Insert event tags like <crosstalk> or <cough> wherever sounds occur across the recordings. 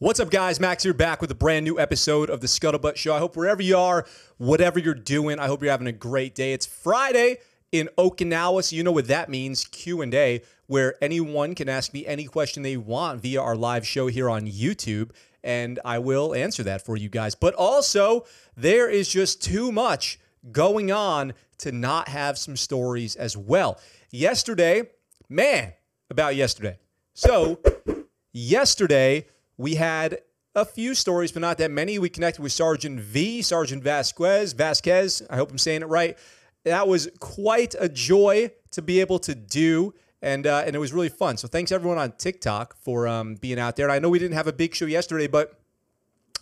What's up, guys? Max here back with a brand new episode of the Scuttlebutt Show. I hope wherever you are, whatever you're doing, I hope you're having a great day. It's Friday in Okinawa, so you know what that means, Q&A, where anyone can ask me any question they want via our live show here on YouTube, and I will answer that for you guys. But also, there is just too much going on to not have some stories as well. Yesterday, man, about yesterday. So, yesterday, we had a few stories, but not that many. We connected with Sergeant V, Sergeant Vasquez, Vasquez. I hope I'm saying it right. That was quite a joy to be able to do, and uh, and it was really fun. So thanks everyone on TikTok for um, being out there. And I know we didn't have a big show yesterday, but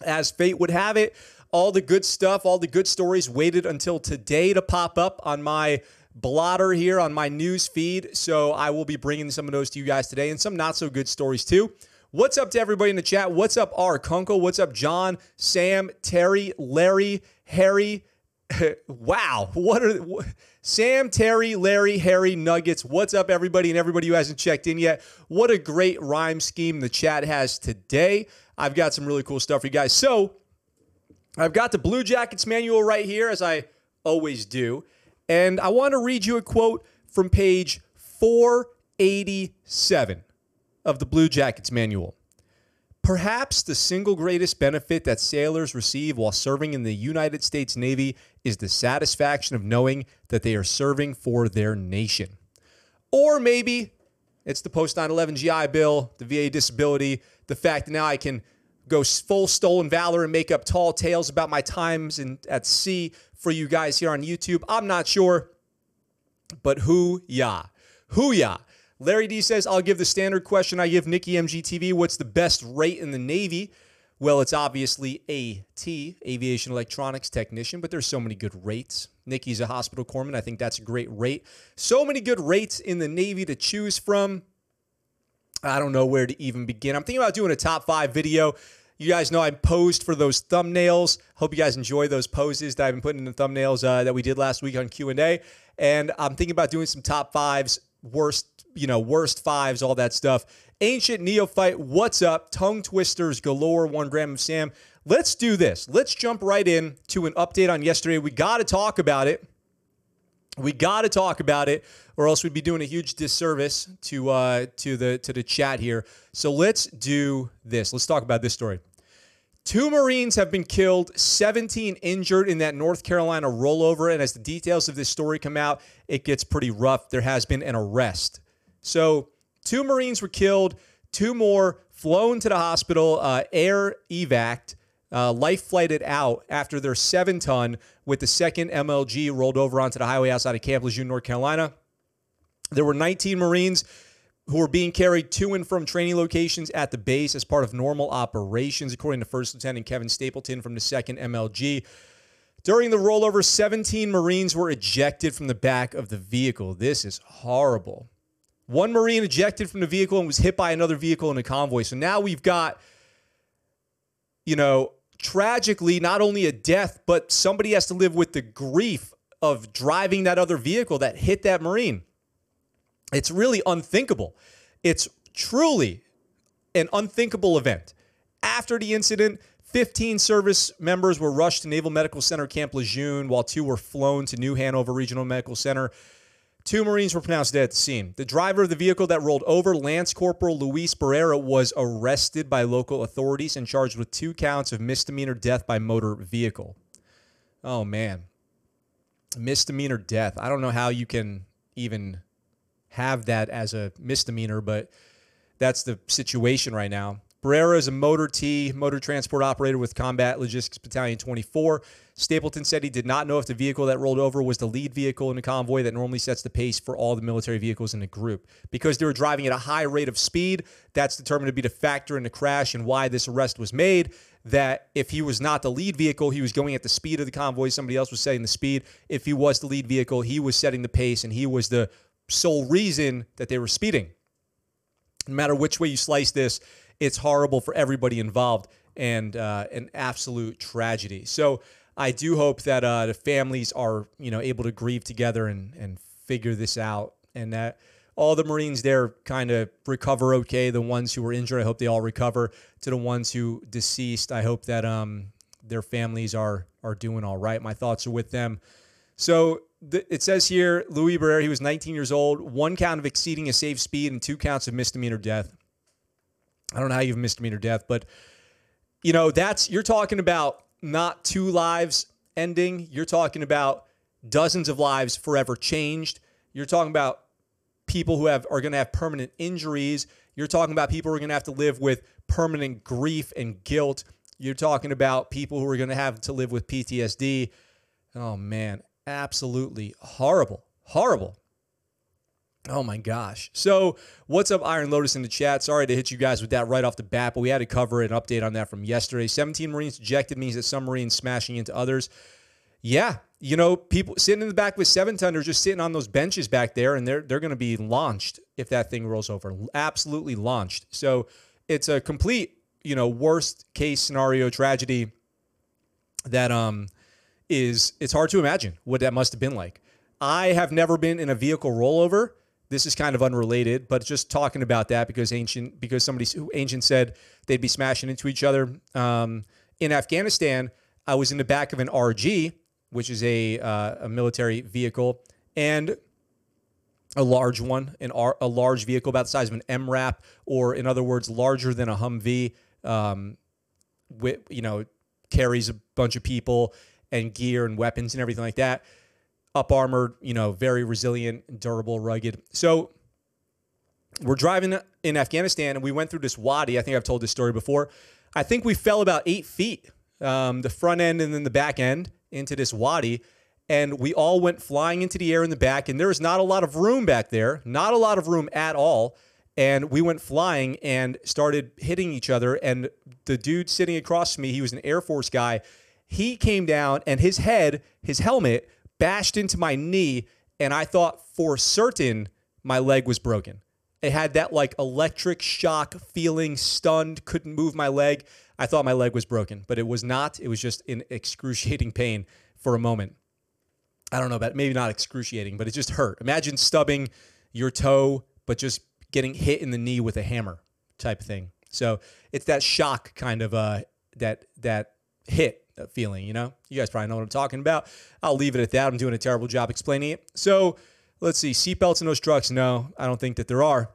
as fate would have it, all the good stuff, all the good stories waited until today to pop up on my blotter here on my news feed. So I will be bringing some of those to you guys today, and some not so good stories too. What's up to everybody in the chat? What's up, R. Kunkel? What's up, John, Sam, Terry, Larry, Harry? <laughs> wow. What are what, Sam, Terry, Larry, Harry, Nuggets? What's up, everybody, and everybody who hasn't checked in yet? What a great rhyme scheme the chat has today. I've got some really cool stuff for you guys. So, I've got the Blue Jackets manual right here, as I always do. And I want to read you a quote from page 487 of the Blue Jackets manual. Perhaps the single greatest benefit that sailors receive while serving in the United States Navy is the satisfaction of knowing that they are serving for their nation. Or maybe it's the post 9 11 GI Bill, the VA disability, the fact that now I can go full stolen valor and make up tall tales about my times in, at sea for you guys here on YouTube. I'm not sure, but who ya? Who ya? Larry D says, I'll give the standard question I give Nikki MGTV. What's the best rate in the Navy? Well, it's obviously AT, Aviation Electronics Technician, but there's so many good rates. Nikki's a hospital corpsman. I think that's a great rate. So many good rates in the Navy to choose from. I don't know where to even begin. I'm thinking about doing a top five video. You guys know I posed for those thumbnails. Hope you guys enjoy those poses that I've been putting in the thumbnails uh, that we did last week on Q&A. And I'm thinking about doing some top fives, worst you know, worst fives, all that stuff. Ancient Neophyte, what's up? Tongue twisters galore, one gram of Sam. Let's do this. Let's jump right in to an update on yesterday. We got to talk about it. We got to talk about it, or else we'd be doing a huge disservice to uh, to the to the chat here. So let's do this. Let's talk about this story. Two Marines have been killed, 17 injured in that North Carolina rollover. And as the details of this story come out, it gets pretty rough. There has been an arrest. So, two Marines were killed, two more flown to the hospital, uh, air evac, uh, life flighted out after their seven ton with the second MLG rolled over onto the highway outside of Camp Lejeune, North Carolina. There were 19 Marines who were being carried to and from training locations at the base as part of normal operations, according to First Lieutenant Kevin Stapleton from the second MLG. During the rollover, 17 Marines were ejected from the back of the vehicle. This is horrible. One Marine ejected from the vehicle and was hit by another vehicle in a convoy. So now we've got, you know, tragically, not only a death, but somebody has to live with the grief of driving that other vehicle that hit that Marine. It's really unthinkable. It's truly an unthinkable event. After the incident, 15 service members were rushed to Naval Medical Center Camp Lejeune, while two were flown to New Hanover Regional Medical Center. Two Marines were pronounced dead at the scene. The driver of the vehicle that rolled over, Lance Corporal Luis Barrera, was arrested by local authorities and charged with two counts of misdemeanor death by motor vehicle. Oh, man. Misdemeanor death. I don't know how you can even have that as a misdemeanor, but that's the situation right now. Barrera is a motor T, motor transport operator with Combat Logistics Battalion 24. Stapleton said he did not know if the vehicle that rolled over was the lead vehicle in a convoy that normally sets the pace for all the military vehicles in the group. Because they were driving at a high rate of speed, that's determined to be the factor in the crash and why this arrest was made. That if he was not the lead vehicle, he was going at the speed of the convoy. Somebody else was setting the speed. If he was the lead vehicle, he was setting the pace and he was the sole reason that they were speeding. No matter which way you slice this, it's horrible for everybody involved and uh, an absolute tragedy. So, I do hope that uh, the families are, you know, able to grieve together and, and figure this out, and that all the Marines there kind of recover okay. The ones who were injured, I hope they all recover. To the ones who deceased, I hope that um, their families are are doing all right. My thoughts are with them. So it says here, Louis Barrera, he was 19 years old, one count of exceeding a safe speed and two counts of misdemeanor death. I don't know how you have misdemeanor death, but you know that's you're talking about not two lives ending. You're talking about dozens of lives forever changed. You're talking about people who have are going to have permanent injuries. You're talking about people who are going to have to live with permanent grief and guilt. You're talking about people who are going to have to live with PTSD. Oh man, absolutely horrible. Horrible. Oh my gosh. So, what's up, Iron Lotus in the chat? Sorry to hit you guys with that right off the bat, but we had to cover an update on that from yesterday. 17 Marines ejected means that some Marines smashing into others. Yeah, you know, people sitting in the back with seven tonners just sitting on those benches back there, and they're they're going to be launched if that thing rolls over. Absolutely launched. So it's a complete, you know, worst case scenario tragedy that um is it's hard to imagine what that must have been like. I have never been in a vehicle rollover. This is kind of unrelated, but just talking about that because ancient because somebody ancient said they'd be smashing into each other. Um, in Afghanistan, I was in the back of an RG which is a, uh, a military vehicle, and a large one, an R, a large vehicle about the size of an MRAP, or in other words, larger than a Humvee. Um, with, you know, carries a bunch of people and gear and weapons and everything like that. Up armored, you know, very resilient, durable, rugged. So we're driving in Afghanistan and we went through this wadi. I think I've told this story before. I think we fell about eight feet, um, the front end and then the back end into this wadi and we all went flying into the air in the back and there was not a lot of room back there not a lot of room at all and we went flying and started hitting each other and the dude sitting across from me he was an air force guy he came down and his head his helmet bashed into my knee and i thought for certain my leg was broken it had that like electric shock feeling stunned couldn't move my leg I thought my leg was broken, but it was not. It was just in excruciating pain for a moment. I don't know about maybe not excruciating, but it just hurt. Imagine stubbing your toe, but just getting hit in the knee with a hammer type thing. So it's that shock kind of uh, that that hit feeling. You know, you guys probably know what I'm talking about. I'll leave it at that. I'm doing a terrible job explaining it. So let's see, seatbelts in those trucks. No, I don't think that there are.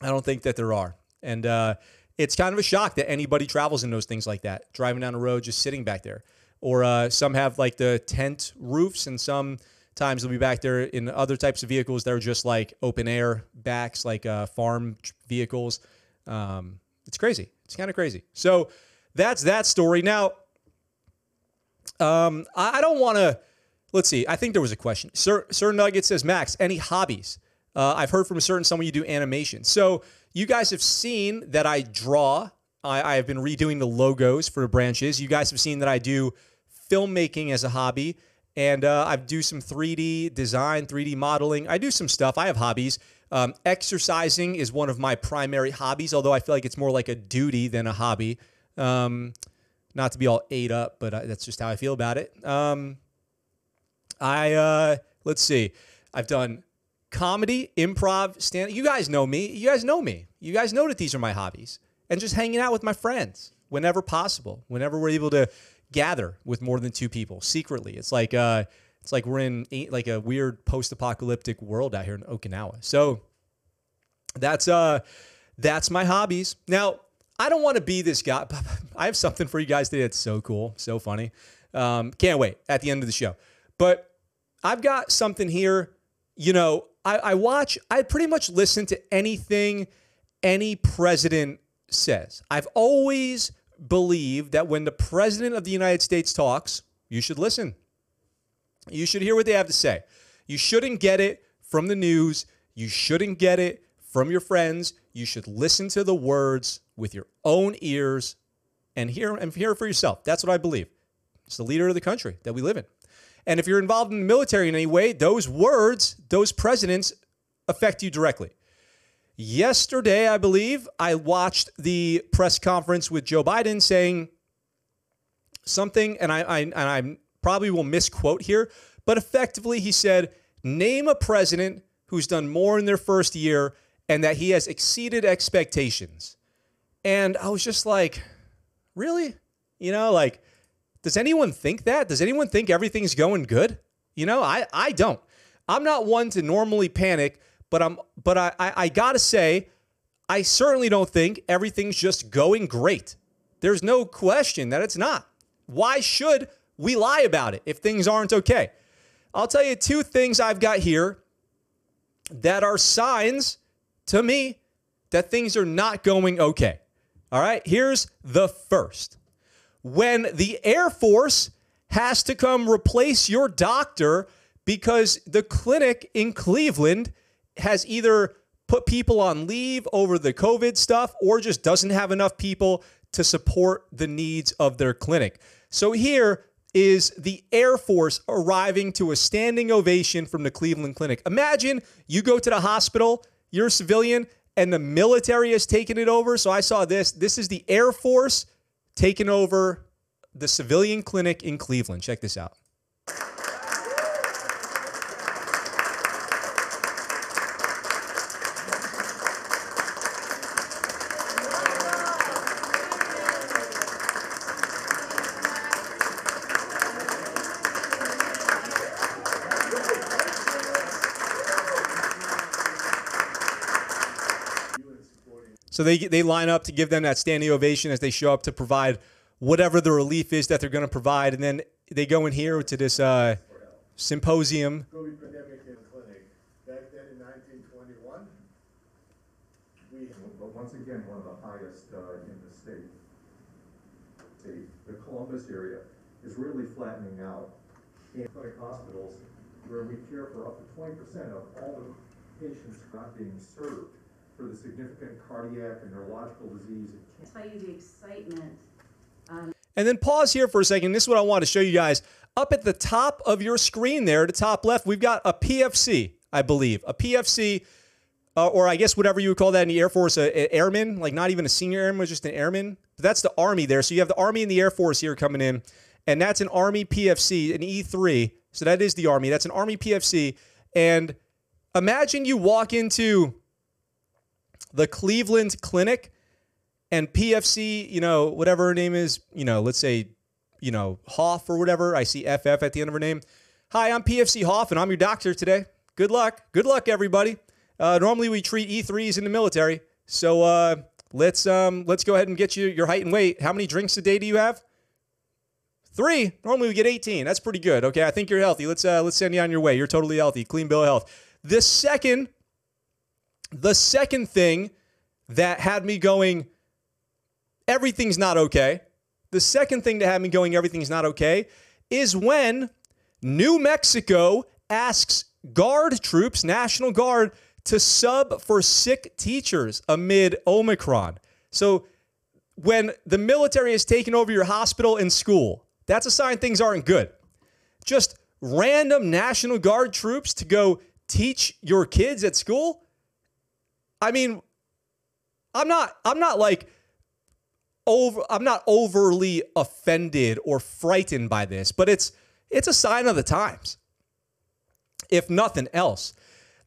I don't think that there are. And uh, it's kind of a shock that anybody travels in those things like that, driving down the road, just sitting back there. Or uh, some have like the tent roofs, and sometimes they'll be back there in other types of vehicles that are just like open air backs, like uh, farm vehicles. Um, it's crazy. It's kind of crazy. So that's that story. Now, um, I don't want to. Let's see. I think there was a question. Sir, Sir Nugget says, Max, any hobbies? Uh, I've heard from a certain someone you do animation. So you guys have seen that I draw. I, I have been redoing the logos for the branches. You guys have seen that I do filmmaking as a hobby. And uh, I do some 3D design, 3D modeling. I do some stuff. I have hobbies. Um, exercising is one of my primary hobbies, although I feel like it's more like a duty than a hobby. Um, not to be all ate up, but I, uh, that's just how I feel about it. Um, I uh, let's see. I've done comedy, improv, stand. You guys know me. You guys know me. You guys know that these are my hobbies. And just hanging out with my friends whenever possible, whenever we're able to gather with more than two people secretly. It's like uh, it's like we're in like a weird post-apocalyptic world out here in Okinawa. So that's uh, that's my hobbies. Now I don't want to be this guy. <laughs> I have something for you guys today that's so cool, so funny. Um, can't wait at the end of the show. But I've got something here. You know, I, I watch, I pretty much listen to anything any president says. I've always believed that when the president of the United States talks, you should listen. You should hear what they have to say. You shouldn't get it from the news. You shouldn't get it from your friends. You should listen to the words with your own ears and hear and hear for yourself. That's what I believe. It's the leader of the country that we live in. And if you're involved in the military in any way, those words, those presidents affect you directly. Yesterday, I believe, I watched the press conference with Joe Biden saying something, and I, I, and I probably will misquote here, but effectively he said, Name a president who's done more in their first year and that he has exceeded expectations. And I was just like, really? You know, like, does anyone think that? Does anyone think everything's going good? You know, I, I don't. I'm not one to normally panic, but I'm but I, I, I gotta say, I certainly don't think everything's just going great. There's no question that it's not. Why should we lie about it if things aren't okay? I'll tell you two things I've got here that are signs to me that things are not going okay. All right, here's the first. When the Air Force has to come replace your doctor because the clinic in Cleveland has either put people on leave over the COVID stuff or just doesn't have enough people to support the needs of their clinic. So here is the Air Force arriving to a standing ovation from the Cleveland Clinic. Imagine you go to the hospital, you're a civilian, and the military has taken it over. So I saw this. This is the Air Force taking over the civilian clinic in Cleveland. Check this out. So they they line up to give them that standing ovation as they show up to provide whatever the relief is that they're going to provide, and then they go in here to this uh, symposium. COVID pandemic in the clinic. Back then in 1921, once again, one of the highest uh, in the state. The, the Columbus area is really flattening out. In clinic hospitals, where we care for up to twenty percent of all the patients not being served for the significant cardiac and neurological disease. tell you the excitement. And then pause here for a second. This is what I want to show you guys. Up at the top of your screen there, the top left, we've got a PFC, I believe. A PFC, uh, or I guess whatever you would call that in the Air Force, an airman, like not even a senior airman, just an airman. But that's the Army there. So you have the Army and the Air Force here coming in. And that's an Army PFC, an E3. So that is the Army. That's an Army PFC. And imagine you walk into the Cleveland Clinic and PFC, you know, whatever her name is, you know, let's say, you know, Hoff or whatever. I see FF at the end of her name. Hi, I'm PFC Hoff, and I'm your doctor today. Good luck. Good luck, everybody. Uh, normally we treat E3s in the military, so uh, let's um, let's go ahead and get you your height and weight. How many drinks a day do you have? Three. Normally we get 18. That's pretty good. Okay, I think you're healthy. Let's uh, let's send you on your way. You're totally healthy. Clean bill of health. The second the second thing that had me going, everything's not okay. The second thing that had me going, everything's not okay, is when New Mexico asks Guard troops, National Guard, to sub for sick teachers amid Omicron. So when the military has taken over your hospital and school, that's a sign things aren't good. Just random National Guard troops to go teach your kids at school, I mean, I'm not I'm not like over I'm not overly offended or frightened by this, but it's it's a sign of the times. If nothing else.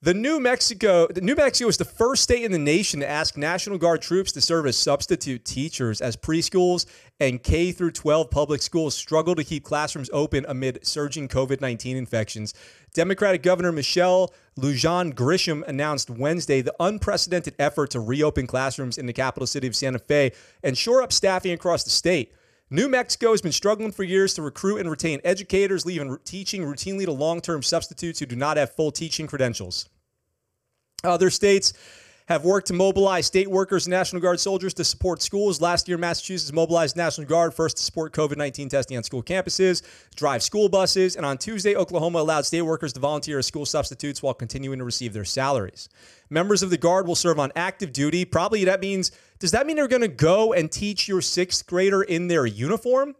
The New Mexico, New Mexico is the first state in the nation to ask National Guard troops to serve as substitute teachers as preschools and K through 12 public schools struggle to keep classrooms open amid surging COVID-19 infections. Democratic Governor Michelle Lujan Grisham announced Wednesday the unprecedented effort to reopen classrooms in the capital city of Santa Fe and shore up staffing across the state. New Mexico has been struggling for years to recruit and retain educators, leaving teaching routinely to long term substitutes who do not have full teaching credentials. Other states have worked to mobilize state workers and National Guard soldiers to support schools. Last year, Massachusetts mobilized National Guard first to support COVID 19 testing on school campuses, drive school buses, and on Tuesday, Oklahoma allowed state workers to volunteer as school substitutes while continuing to receive their salaries. Members of the Guard will serve on active duty. Probably that means, does that mean they're going to go and teach your sixth grader in their uniform,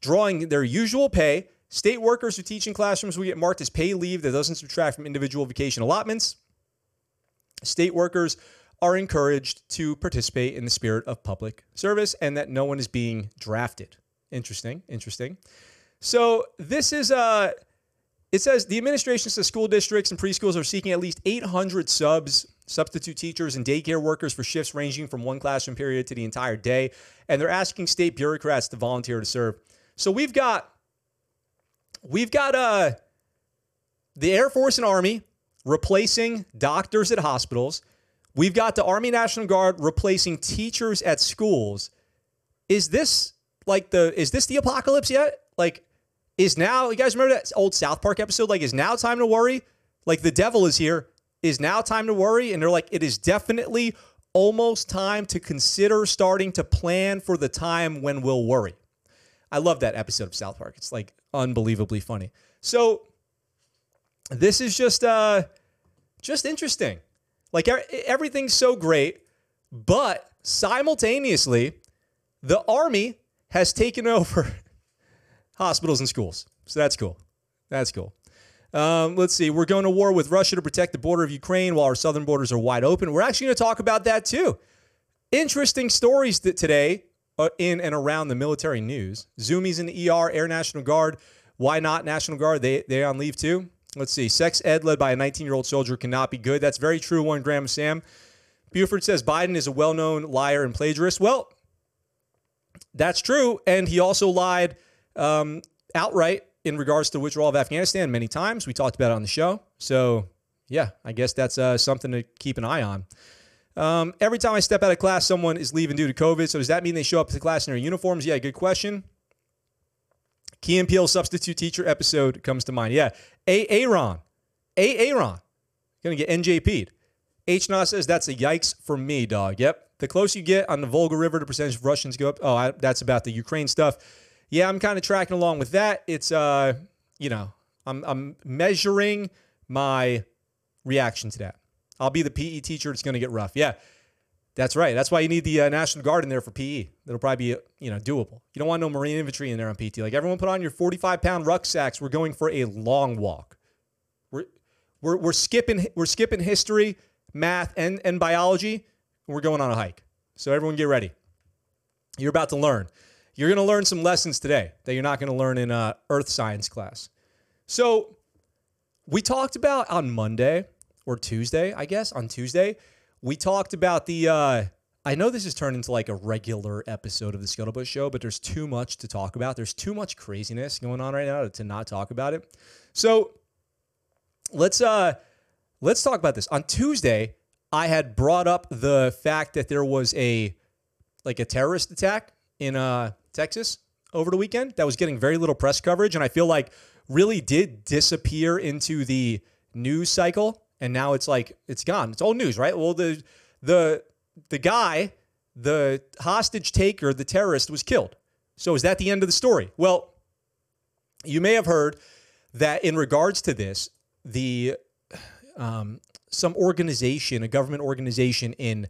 drawing their usual pay? State workers who teach in classrooms will get marked as pay leave that doesn't subtract from individual vacation allotments state workers are encouraged to participate in the spirit of public service and that no one is being drafted. Interesting, interesting. So this is uh it says the administration says school districts and preschools are seeking at least 800 subs, substitute teachers, and daycare workers for shifts ranging from one classroom period to the entire day. And they're asking state bureaucrats to volunteer to serve. So we've got we've got uh the Air Force and Army replacing doctors at hospitals. We've got the Army National Guard replacing teachers at schools. Is this like the is this the apocalypse yet? Like is now you guys remember that old South Park episode like is now time to worry? Like the devil is here. Is now time to worry? And they're like it is definitely almost time to consider starting to plan for the time when we'll worry. I love that episode of South Park. It's like unbelievably funny. So this is just uh just interesting. Like everything's so great, but simultaneously the army has taken <laughs> over hospitals and schools. So that's cool. That's cool. Um, let's see. We're going to war with Russia to protect the border of Ukraine while our southern borders are wide open. We're actually going to talk about that too. Interesting stories that today uh, in and around the military news. Zoomies in the ER, Air National Guard. Why not National Guard? They they on leave too. Let's see. Sex ed led by a 19 year old soldier cannot be good. That's very true. One gram of Sam. Buford says Biden is a well known liar and plagiarist. Well, that's true. And he also lied um, outright in regards to withdrawal of Afghanistan many times. We talked about it on the show. So, yeah, I guess that's uh, something to keep an eye on. Um, every time I step out of class, someone is leaving due to COVID. So, does that mean they show up to class in their uniforms? Yeah, good question. Key and Peele substitute teacher episode comes to mind. Yeah. Aaron. Aaron. Gonna get NJP'd. H. Na says that's a yikes for me, dog. Yep. The closer you get on the Volga River, the percentage of Russians go up. Oh, I, that's about the Ukraine stuff. Yeah, I'm kind of tracking along with that. It's uh, you know, I'm I'm measuring my reaction to that. I'll be the PE teacher. It's to get rough. Yeah, that's right. That's why you need the uh, National Guard in there for PE. That'll probably be you know doable. You don't want no Marine infantry in there on PT. Like everyone, put on your 45 pound rucksacks. We're going for a long walk. We're we're, we're skipping we're skipping history, math, and and biology. And we're going on a hike. So everyone, get ready. You're about to learn. You're going to learn some lessons today that you're not going to learn in uh, Earth science class. So we talked about on Monday or Tuesday, I guess on Tuesday, we talked about the. Uh, I know this has turned into like a regular episode of the Scuttlebutt Show, but there's too much to talk about. There's too much craziness going on right now to not talk about it. So let's uh let's talk about this. On Tuesday, I had brought up the fact that there was a like a terrorist attack in uh Texas over the weekend that was getting very little press coverage and I feel like really did disappear into the news cycle and now it's like it's gone. It's old news, right? Well, the the the guy, the hostage taker, the terrorist was killed. So is that the end of the story? Well, you may have heard that in regards to this, the um, some organization, a government organization in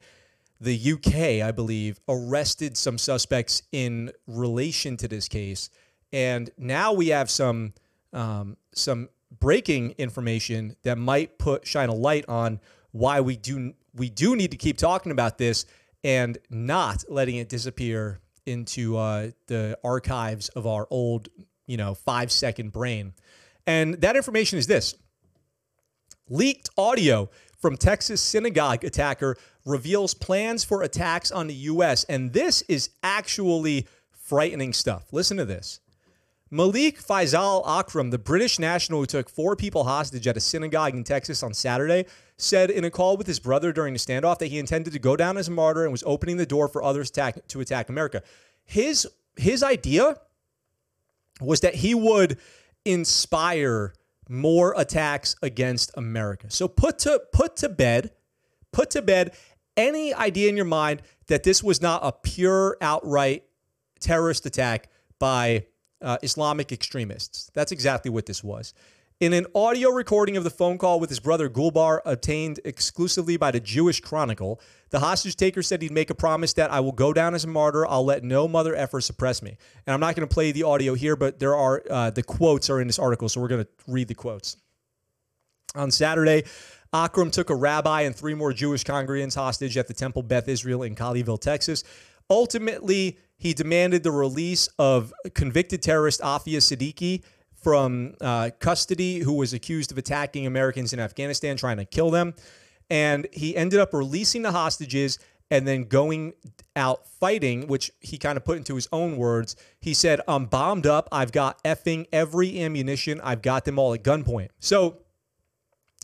the UK, I believe, arrested some suspects in relation to this case, and now we have some um, some breaking information that might put shine a light on why we do we do need to keep talking about this and not letting it disappear into uh, the archives of our old, you know, five second brain. And that information is this leaked audio from Texas synagogue attacker reveals plans for attacks on the U.S. And this is actually frightening stuff. Listen to this. Malik Faisal Akram, the British national who took four people hostage at a synagogue in Texas on Saturday, said in a call with his brother during the standoff that he intended to go down as a martyr and was opening the door for others attack, to attack America. His his idea was that he would inspire more attacks against America. So put to put to bed, put to bed any idea in your mind that this was not a pure outright terrorist attack by uh, Islamic extremists. That's exactly what this was. In an audio recording of the phone call with his brother Gulbar, obtained exclusively by the Jewish Chronicle, the hostage taker said he'd make a promise that I will go down as a martyr. I'll let no mother effer suppress me. And I'm not going to play the audio here, but there are uh, the quotes are in this article, so we're going to read the quotes. On Saturday, Akram took a rabbi and three more Jewish congregants hostage at the Temple Beth Israel in Colleyville, Texas. Ultimately, he demanded the release of convicted terrorist Aafia Siddiqui from uh, custody who was accused of attacking Americans in Afghanistan, trying to kill them. And he ended up releasing the hostages and then going out fighting, which he kind of put into his own words. He said, I'm bombed up. I've got effing every ammunition. I've got them all at gunpoint. So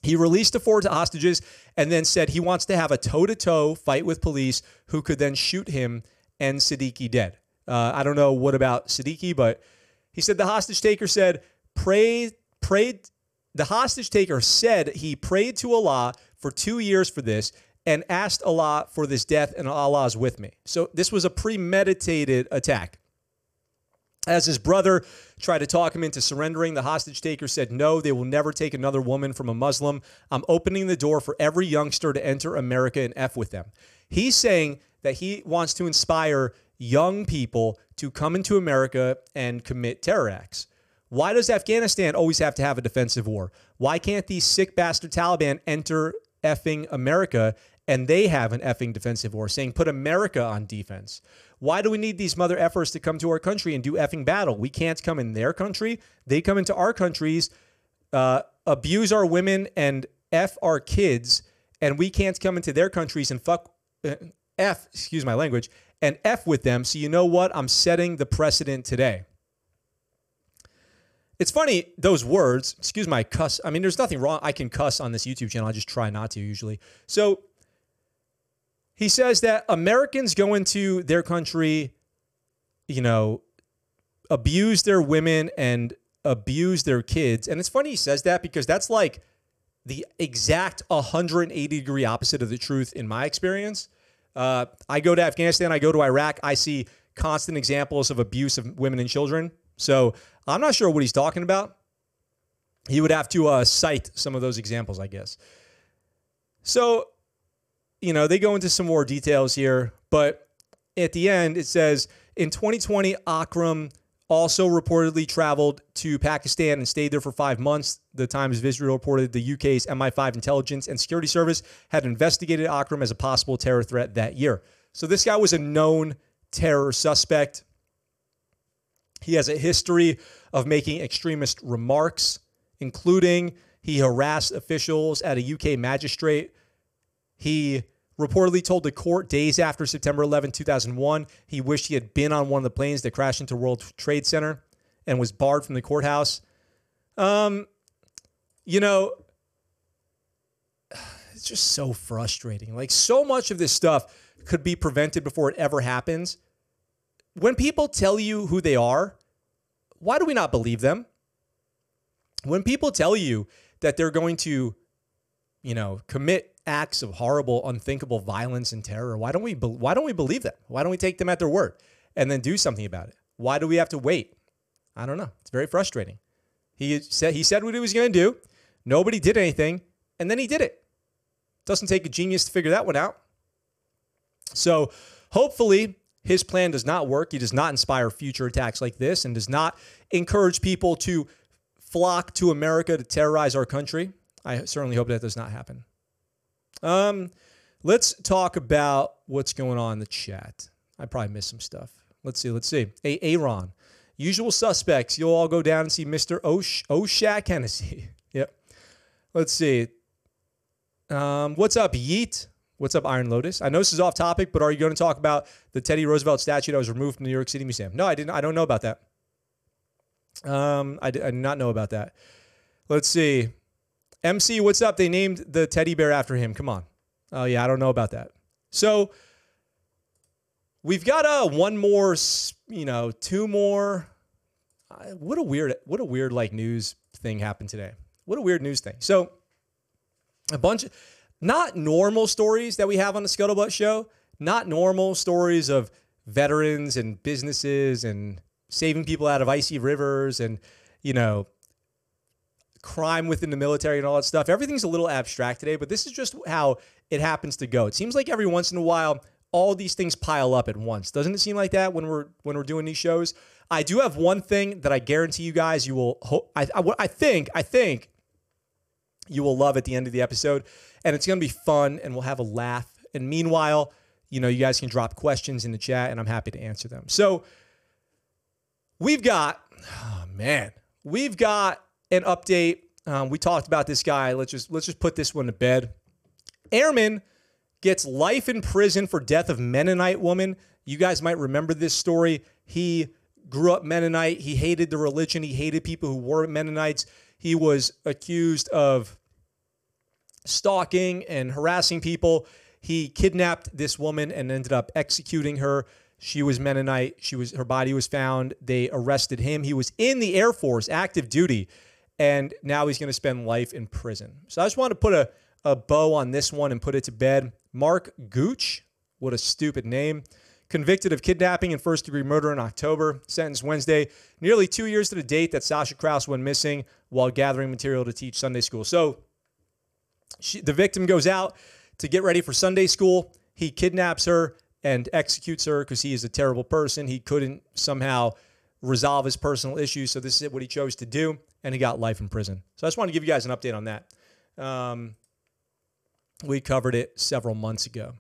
he released the four hostages and then said he wants to have a toe to toe fight with police who could then shoot him and Siddiqui dead. Uh, I don't know what about Siddiqui, but he said the hostage taker said, pray, prayed. The hostage taker said he prayed to Allah for two years for this and asked Allah for this death, and Allah is with me. So this was a premeditated attack. As his brother tried to talk him into surrendering, the hostage taker said, No, they will never take another woman from a Muslim. I'm opening the door for every youngster to enter America and F with them. He's saying that he wants to inspire young people to come into America and commit terror acts. Why does Afghanistan always have to have a defensive war? Why can't these sick bastard Taliban enter effing America and they have an effing defensive war saying put America on defense. Why do we need these mother effers to come to our country and do effing battle? We can't come in their country. They come into our countries, uh, abuse our women and F our kids, and we can't come into their countries and fuck Uh, F, excuse my language, and F with them. So you know what? I'm setting the precedent today. It's funny, those words, excuse my cuss. I mean, there's nothing wrong. I can cuss on this YouTube channel. I just try not to usually. So he says that Americans go into their country, you know, abuse their women and abuse their kids. And it's funny he says that because that's like the exact 180 degree opposite of the truth in my experience. Uh, I go to Afghanistan, I go to Iraq, I see constant examples of abuse of women and children. So I'm not sure what he's talking about. He would have to uh, cite some of those examples, I guess. So you know, they go into some more details here, but at the end, it says in 2020, Akram also reportedly traveled to Pakistan and stayed there for five months. The Times of Israel reported the UK's MI5 intelligence and security service had investigated Akram as a possible terror threat that year. So this guy was a known terror suspect. He has a history of making extremist remarks, including he harassed officials at a UK magistrate he reportedly told the court days after September 11, 2001, he wished he had been on one of the planes that crashed into World Trade Center and was barred from the courthouse. Um, you know, <sighs> it's just so frustrating. Like, so much of this stuff could be prevented before it ever happens. When people tell you who they are, why do we not believe them? When people tell you that they're going to, you know, commit acts of horrible, unthinkable violence and terror. Why don't we? Be- why don't we believe them? Why don't we take them at their word and then do something about it? Why do we have to wait? I don't know. It's very frustrating. He said he said what he was going to do. Nobody did anything, and then he did it. Doesn't take a genius to figure that one out. So hopefully his plan does not work. He does not inspire future attacks like this and does not encourage people to flock to America to terrorize our country. I certainly hope that does not happen. Um, let's talk about what's going on in the chat. I probably missed some stuff. Let's see. Let's see. Hey, Aaron. Usual suspects. You'll all go down and see Mr. Osh- Oshak Hennessy. <laughs> yep. Let's see. Um, what's up, Yeet? What's up, Iron Lotus? I know this is off topic, but are you going to talk about the Teddy Roosevelt statue that was removed from the New York City Museum? No, I didn't. I don't know about that. Um, I, did, I did not know about that. Let's see. MC, what's up? They named the teddy bear after him. Come on. Oh, yeah, I don't know about that. So we've got uh, one more, you know, two more. Uh, what a weird, what a weird like news thing happened today. What a weird news thing. So a bunch of not normal stories that we have on the Scuttlebutt show, not normal stories of veterans and businesses and saving people out of icy rivers and, you know, crime within the military and all that stuff. Everything's a little abstract today, but this is just how it happens to go. It seems like every once in a while all these things pile up at once. Doesn't it seem like that when we're when we're doing these shows? I do have one thing that I guarantee you guys you will ho- I, I, I think I think you will love at the end of the episode and it's going to be fun and we'll have a laugh. And meanwhile, you know, you guys can drop questions in the chat and I'm happy to answer them. So, we've got oh man, we've got an update. Um, we talked about this guy. Let's just let's just put this one to bed. Airman gets life in prison for death of Mennonite woman. You guys might remember this story. He grew up Mennonite. He hated the religion. He hated people who were Mennonites. He was accused of stalking and harassing people. He kidnapped this woman and ended up executing her. She was Mennonite. She was her body was found. They arrested him. He was in the Air Force, active duty, and now he's going to spend life in prison. So I just want to put a, a bow on this one and put it to bed. Mark Gooch, what a stupid name. Convicted of kidnapping and first degree murder in October, sentenced Wednesday, nearly two years to the date that Sasha Krause went missing while gathering material to teach Sunday school. So she, the victim goes out to get ready for Sunday school. He kidnaps her and executes her because he is a terrible person. He couldn't somehow resolve his personal issues. So this is what he chose to do, and he got life in prison. So I just want to give you guys an update on that. Um, we covered it several months ago.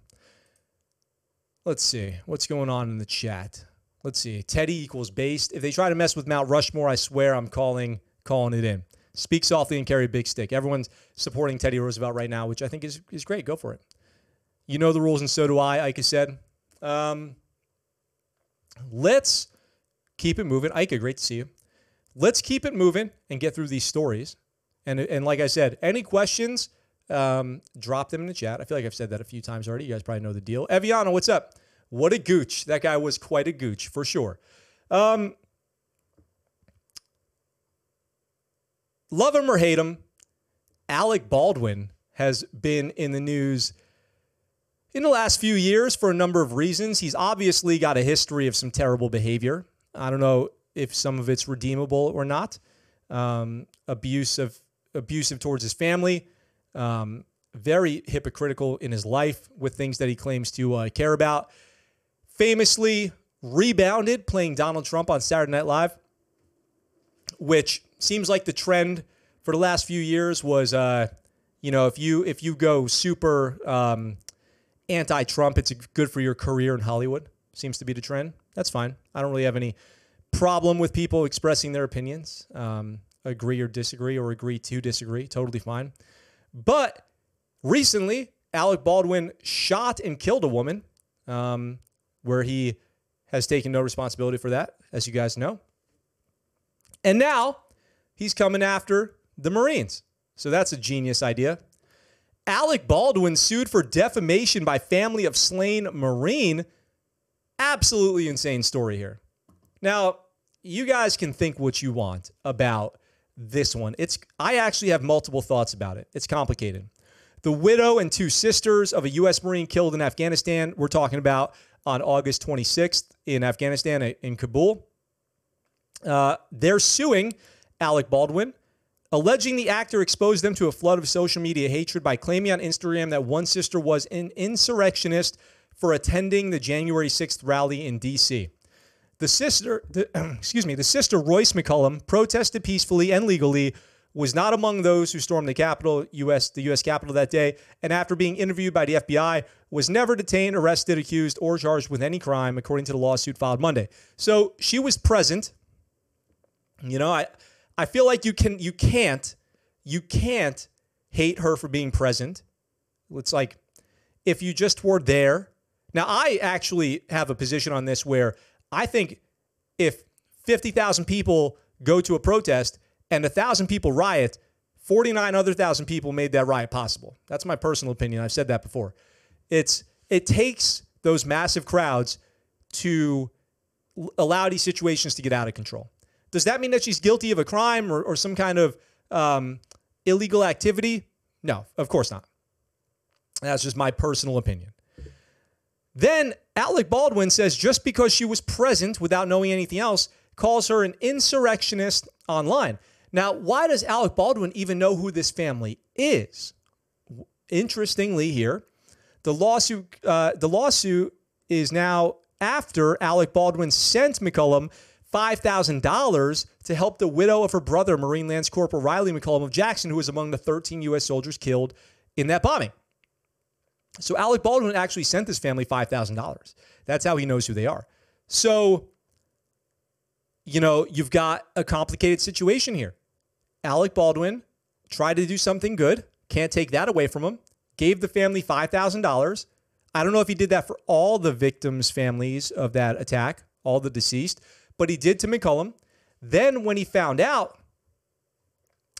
Let's see what's going on in the chat. Let's see. Teddy equals based. If they try to mess with Mount Rushmore, I swear I'm calling calling it in. Speak softly and carry a big stick. Everyone's supporting Teddy Roosevelt right now, which I think is, is great. Go for it. You know the rules, and so do I, Ike said. Um, let's keep it moving. Ike, great to see you. Let's keep it moving and get through these stories. And, and like I said, any questions, um, drop them in the chat. I feel like I've said that a few times already. You guys probably know the deal. Eviano, what's up? What a gooch. That guy was quite a gooch, for sure. Um, love him or hate him, Alec Baldwin has been in the news in the last few years for a number of reasons. He's obviously got a history of some terrible behavior. I don't know if some of it's redeemable or not. Um, abusive, abusive towards his family, um, very hypocritical in his life with things that he claims to uh, care about. Famously rebounded playing Donald Trump on Saturday Night Live, which seems like the trend for the last few years was, uh, you know, if you if you go super um, anti-Trump, it's good for your career in Hollywood. Seems to be the trend. That's fine. I don't really have any problem with people expressing their opinions, um, agree or disagree, or agree to disagree. Totally fine. But recently, Alec Baldwin shot and killed a woman, um, where he has taken no responsibility for that, as you guys know. And now he's coming after the Marines. So that's a genius idea. Alec Baldwin sued for defamation by family of slain Marine. Absolutely insane story here. Now, you guys can think what you want about this one. It's I actually have multiple thoughts about it. It's complicated. The widow and two sisters of a U.S. Marine killed in Afghanistan, we're talking about on August 26th in Afghanistan, in Kabul. Uh, they're suing Alec Baldwin, alleging the actor exposed them to a flood of social media hatred by claiming on Instagram that one sister was an insurrectionist for attending the January 6th rally in D.C. The sister, the, <clears throat> excuse me, the sister Roice McCollum protested peacefully and legally, was not among those who stormed the Capitol, U.S. the U.S. Capitol that day, and after being interviewed by the FBI, was never detained, arrested, accused, or charged with any crime, according to the lawsuit filed Monday. So she was present. You know, I I feel like you can you can't you can't hate her for being present. It's like if you just were there. Now I actually have a position on this where I think if 50,000 people go to a protest and 1,000 people riot, 49 other thousand people made that riot possible. That's my personal opinion. I've said that before. It's it takes those massive crowds to allow these situations to get out of control. Does that mean that she's guilty of a crime or, or some kind of um, illegal activity? No, of course not. That's just my personal opinion. Then Alec Baldwin says just because she was present without knowing anything else calls her an insurrectionist online. Now, why does Alec Baldwin even know who this family is? Interestingly, here, the lawsuit uh, the lawsuit is now after Alec Baldwin sent McCollum $5,000 to help the widow of her brother, Marine Lance Corporal Rylee McCollum of Jackson, who was among the 13 U.S. soldiers killed in that bombing. So Alec Baldwin actually sent this family $5,000. That's how he knows who they are. So, you know, you've got a complicated situation here. Alec Baldwin tried to do something good, can't take that away from him, gave the family $5,000. I don't know if he did that for all the victims' families of that attack, all the deceased, but he did to McCollum. Then when he found out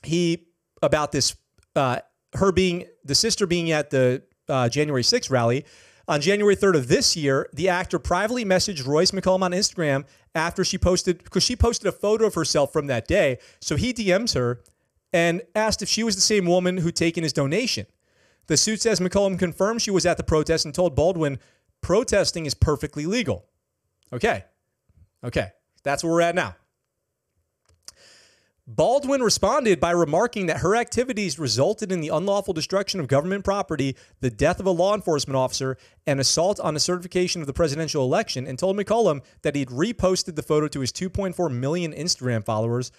he about this uh, her being the sister being at the uh, January 6th rally. On January 3rd of this year, the actor privately messaged Roice McCollum on Instagram after she posted because she posted a photo of herself from that day. So he DMs her and asked if she was the same woman who'd taken his donation. The suit says McCollum confirmed she was at the protest and told Baldwin protesting is perfectly legal. Okay. Okay. That's where we're at now. Baldwin responded by remarking that her activities resulted in the unlawful destruction of government property, the death of a law enforcement officer, and assault on the certification of the presidential election, and told McCollum that he'd reposted the photo to his 2.4 million Instagram followers.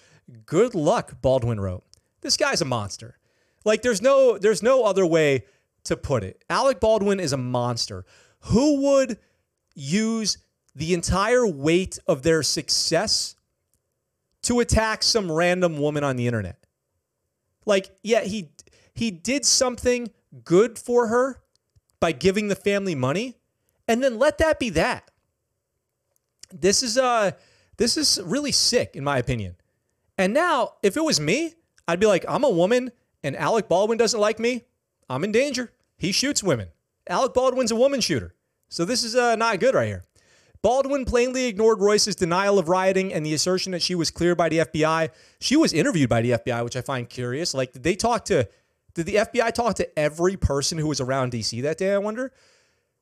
Good luck, Baldwin wrote. This guy's a monster. Like there's no there's no other way to put it. Alec Baldwin is a monster. Who would use the entire weight of their success to attack some random woman on the internet. Like, yeah, he he did something good for her by giving the family money, and then let that be that. This is uh this is really sick in my opinion. And now, if it was me, I'd be like, I'm a woman and Alec Baldwin doesn't like me. I'm in danger. He shoots women. Alec Baldwin's a woman shooter. So this is uh, not good right here. Baldwin plainly ignored Roice's denial of rioting and the assertion that she was cleared by the FBI. She was interviewed by the FBI, which I find curious. Like, did they talk to, did the FBI talk to every person who was around DC that day? I wonder.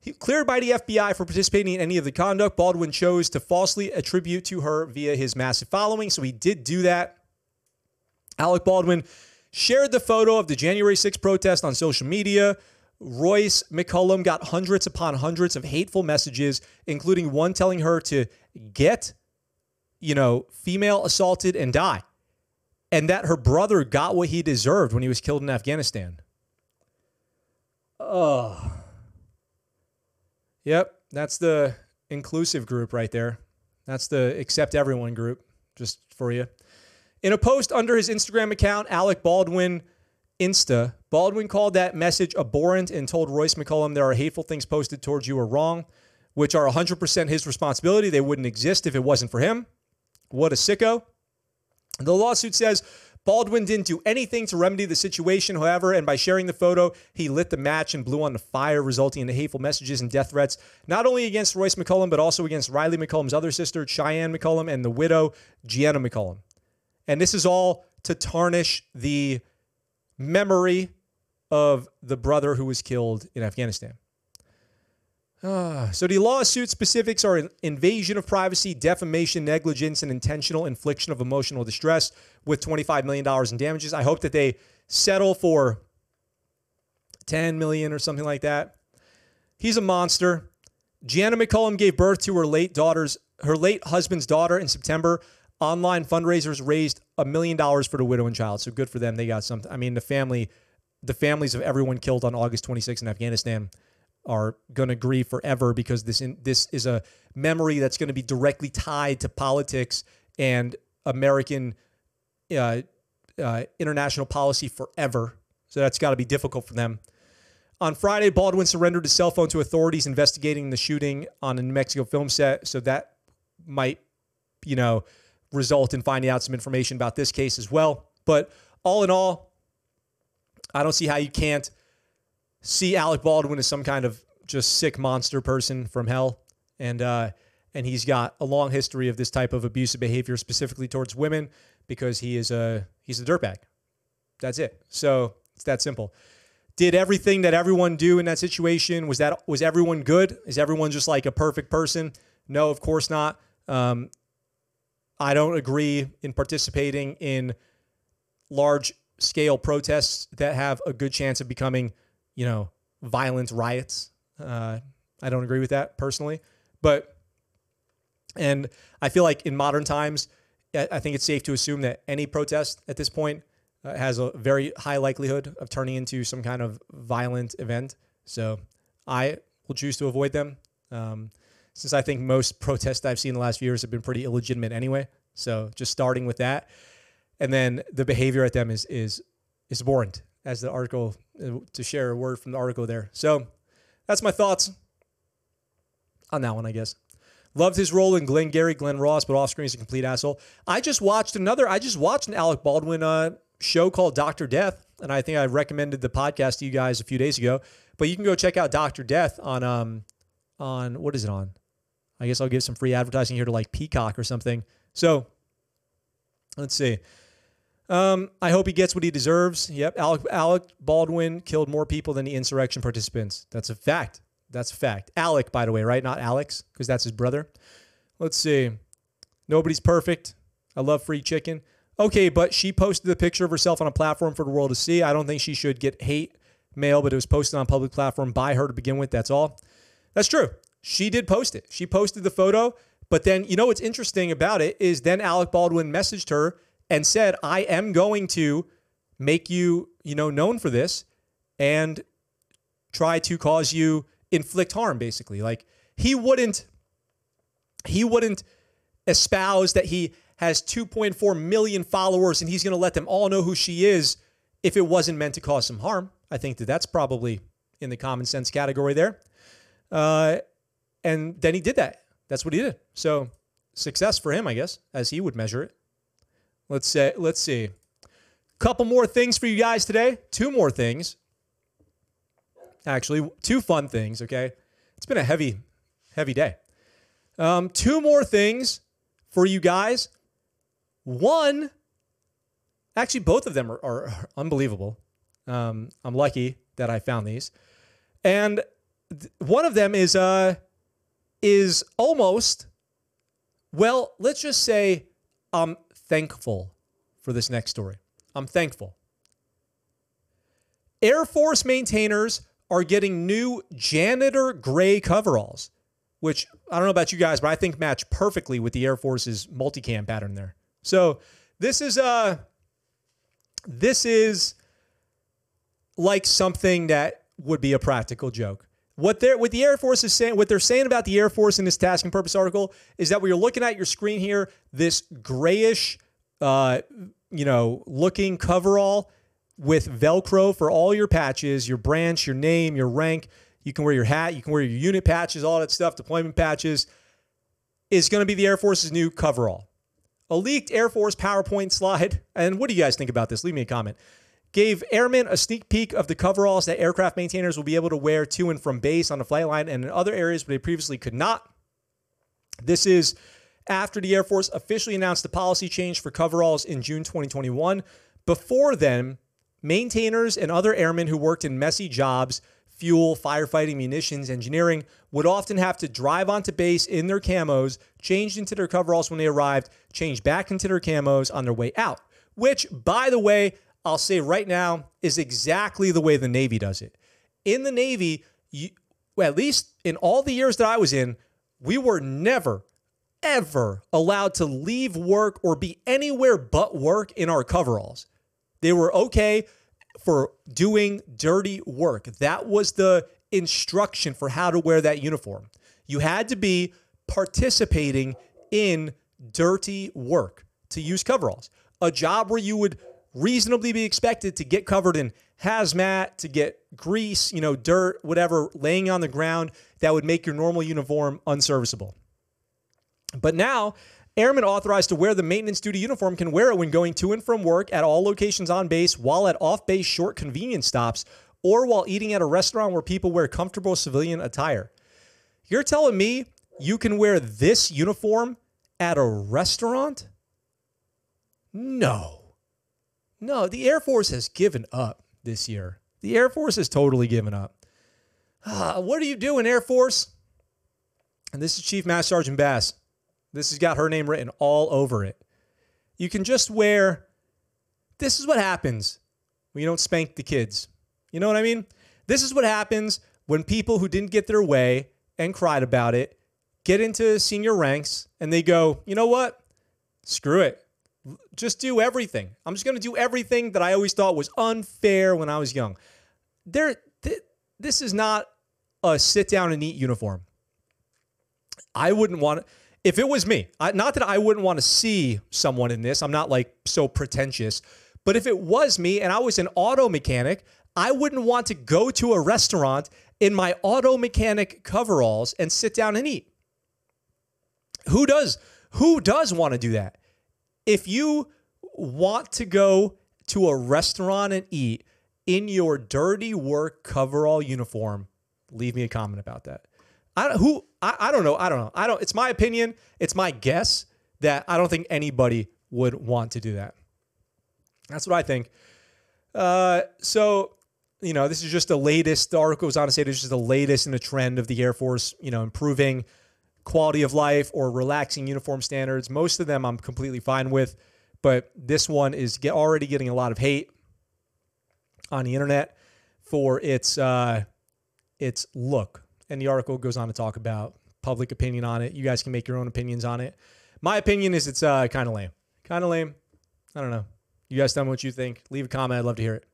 He, cleared by the FBI for participating in any of the conduct, Baldwin chose to falsely attribute to her via his massive following. So he did do that. Alec Baldwin shared the photo of the January 6th protest on social media. Roice McCollum got hundreds upon hundreds of hateful messages, including one telling her to get, you know, female assaulted and die, and that her brother got what he deserved when he was killed in Afghanistan. Oh. Yep, that's the inclusive group right there. That's the accept everyone group, just for you. In a post under his Instagram account, Alec Baldwin Insta, Baldwin called that message abhorrent and told Roice McCollum there are hateful things posted towards you are wrong, which are 100% his responsibility. They wouldn't exist if it wasn't for him. What a sicko. The lawsuit says Baldwin didn't do anything to remedy the situation, however, and by sharing the photo, he lit the match and blew on the fire, resulting in the hateful messages and death threats, not only against Roice McCollum, but also against Rylee McCollum's other sister, Cheyenne McCollum, and the widow, Jiennah McCollum. And this is all to tarnish the memory of the brother who was killed in Afghanistan. Uh, so the lawsuit specifics are invasion of privacy, defamation, negligence, and intentional infliction of emotional distress with $25 million in damages. I hope that they settle for 10 million or something like that. He's a monster. Jiennah McCollum gave birth to her late daughter's her late husband's daughter in September. Online fundraisers raised a million dollars for the widow and child. So good for them. They got something. I mean, the family, the families of everyone killed on August 26 in Afghanistan are going to grieve forever because this in, this is a memory that's going to be directly tied to politics and American uh, uh, international policy forever. So that's got to be difficult for them. On Friday, Baldwin surrendered his cell phone to authorities investigating the shooting on a New Mexico film set. So that might, you know, result in finding out some information about this case as well. But all in all, I don't see how you can't see Alec Baldwin as some kind of just sick monster person from hell. And uh, and he's got a long history of this type of abusive behavior, specifically towards women, because he is a he's a dirtbag. That's it. So it's that simple. Did everything that everyone do in that situation was that was everyone good? Is everyone just like a perfect person? No, of course not. Um, I don't agree in participating in large scale protests that have a good chance of becoming, you know, violent riots. Uh, I don't agree with that personally, but and I feel like in modern times, I think it's safe to assume that any protest at this point uh, has a very high likelihood of turning into some kind of violent event. So I will choose to avoid them. Um, since I think most protests I've seen in the last few years have been pretty illegitimate anyway. So just starting with that, and then the behavior at them is is is abhorrent, as the article uh, to share a word from the article there. So that's my thoughts on that one, I guess. Loved his role in Glengarry Glen Ross, but off screen he's a complete asshole. I just watched another. I just watched an Alec Baldwin uh, show called Doctor Death, and I think I recommended the podcast to you guys a few days ago. But you can go check out Doctor Death on um on what is it on? I guess I'll give some free advertising here to like Peacock or something. So let's see. Um, I hope he gets what he deserves. Yep, Alec, Alec Baldwin killed more people than the insurrection participants. That's a fact. That's a fact. Alec, by the way, right? Not Alex, because that's his brother. Let's see. Nobody's perfect. I love free chicken. Okay, but she posted a picture of herself on a platform for the world to see. I don't think she should get hate mail, but it was posted on a public platform by her to begin with. That's all. That's true. She did post it. She posted the photo, but then you know what's interesting about it is then Alec Baldwin messaged her and said, "I am going to make you, you know, known for this and try to cause you inflict harm basically." Like he wouldn't he wouldn't espouse that he has 2.4 million followers and he's going to let them all know who she is if it wasn't meant to cause some harm. I think that that's probably in the common sense category there. Uh, and then he did that. That's what he did. So success for him, I guess, as he would measure it. Let's say, let's see. Couple more things for you guys today. Two more things. Actually, two fun things. Okay, it's been a heavy, heavy day. Um, two more things for you guys. One, actually, both of them are, are unbelievable. Um, I'm lucky that I found these, and th- one of them is uh is almost well. Let's just say I'm thankful for this next story. I'm thankful. Air Force maintainers are getting new janitor gray coveralls, which I don't know about you guys, but I think match perfectly with the Air Force's multicam pattern there. So this is uh this is like something that would be a practical joke. What they're what the Air Force is saying, what they're saying about the Air Force in this task and purpose article is that we are looking at your screen here, this grayish, uh, you know, looking coverall with Velcro for all your patches, your branch, your name, your rank. You can wear your hat, you can wear your unit patches, all that stuff, deployment patches. Is going to be the Air Force's new coverall. A leaked Air Force PowerPoint slide. And what do you guys think about this? Leave me a comment gave airmen a sneak peek of the coveralls that aircraft maintainers will be able to wear to and from base on the flight line and in other areas where they previously could not. This is after the Air Force officially announced the policy change for coveralls in June 2021. Before then, maintainers and other airmen who worked in messy jobs, fuel, firefighting, munitions, engineering, would often have to drive onto base in their camos, change into their coveralls when they arrived, change back into their camos on their way out. Which, by the way, I'll say right now is exactly the way the Navy does it. In the Navy, you, at least in all the years that I was in, we were never, ever allowed to leave work or be anywhere but work in our coveralls. They were okay for doing dirty work. That was the instruction for how to wear that uniform. You had to be participating in dirty work to use coveralls. A job where you would reasonably be expected to get covered in hazmat, to get grease, you know, dirt, whatever, laying on the ground that would make your normal uniform unserviceable. But now, airmen authorized to wear the maintenance duty uniform can wear it when going to and from work at all locations on base, while at off base short convenience stops, or while eating at a restaurant where people wear comfortable civilian attire. You're telling me you can wear this uniform at a restaurant? No. No, the Air Force has given up this year. The Air Force has totally given up. Ah, what are you doing, Air Force? And this is Chief Master Sergeant Bass. This has got her name written all over it. You can just wear, this is what happens when you don't spank the kids. You know what I mean? This is what happens when people who didn't get their way and cried about it get into senior ranks and they go, you know what? Screw it just do everything. I'm just going to do everything that I always thought was unfair when I was young. There, th- this is not a sit down and eat uniform. I wouldn't want if it was me, I, not that I wouldn't want to see someone in this, I'm not like so pretentious, but if it was me and I was an auto mechanic, I wouldn't want to go to a restaurant in my auto mechanic coveralls and sit down and eat. Who does? Who does want to do that? If you want to go to a restaurant and eat in your dirty work coverall uniform, leave me a comment about that. I don't, who I, I don't know. I don't know. I don't. It's my opinion. It's my guess that I don't think anybody would want to do that. That's what I think. Uh, so you know, this is just the latest. The article goes on to say this is just the latest in the trend of the Air Force. You know, improving quality of life or relaxing uniform standards. Most of them I'm completely fine with, but this one is get, already getting a lot of hate on the internet for its uh, its look. And the article goes on to talk about public opinion on it. You guys can make your own opinions on it. My opinion is it's uh, kind of lame. Kind of lame. I don't know. You guys tell me what you think. Leave a comment. I'd love to hear it.